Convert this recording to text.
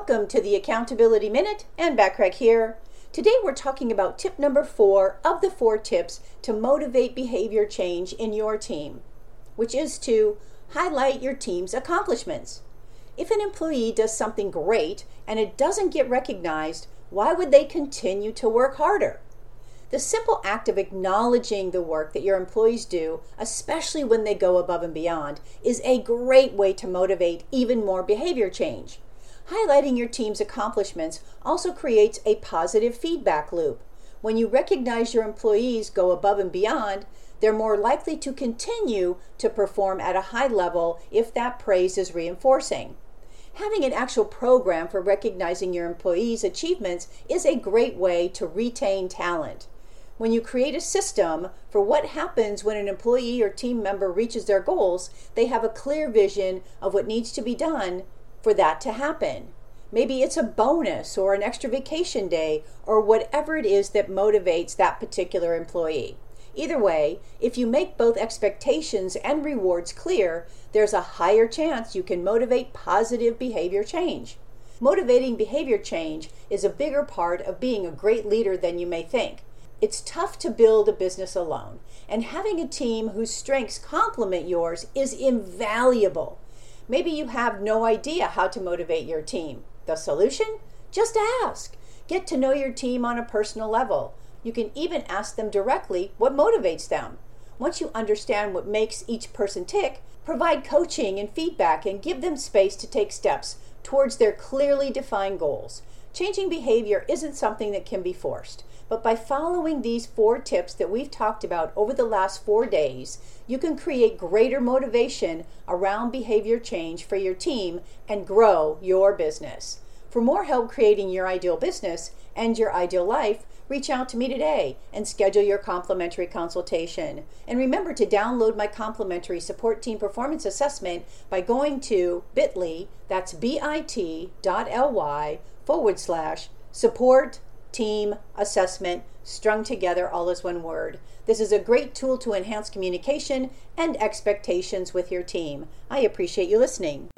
Welcome to the Accountability Minute Anne Bachrach here. Today we're talking about tip number four of the four tips to motivate behavior change in your team, which is to highlight your team's accomplishments. If an employee does something great and it doesn't get recognized, why would they continue to work harder? The simple act of acknowledging the work that your employees do, especially when they go above and beyond, is a great way to motivate even more behavior change. Highlighting your team's accomplishments also creates a positive feedback loop. When you recognize your employees go above and beyond, they're more likely to continue to perform at a high level if that praise is reinforcing. Having an actual program for recognizing your employees' achievements is a great way to retain talent when you create a system for what happens when an employee or team member reaches their goals, they have a clear vision of what needs to be done for that to happen. Maybe it's a bonus or an extra vacation day or whatever it is that motivates that particular employee. Either way, if you make both expectations and rewards clear, there's a higher chance you can motivate positive behavior change. Motivating behavior change is a bigger part of being a great leader than you may think. It's tough to build a business alone, and having a team whose strengths complement yours is invaluable. Maybe you have no idea how to motivate your team. The solution? Just ask. Get to know your team on a personal level. You can even ask them directly what motivates them. Once you understand what makes each person tick, provide coaching and feedback and give them space to take steps towards their clearly defined goals. Changing behavior isn't something that can be forced, but by following these four tips that we've talked about over the last four days, you can create greater motivation around behavior change for your team and grow your business. For more help creating your ideal business and your ideal life, reach out to me today and schedule your complimentary consultation. And remember to download my complimentary support team performance assessment by going to bit.ly, that's bit.ly forward slash support team assessment strung together all as one word. This is a great tool to enhance communication and expectations with your team. I appreciate you listening.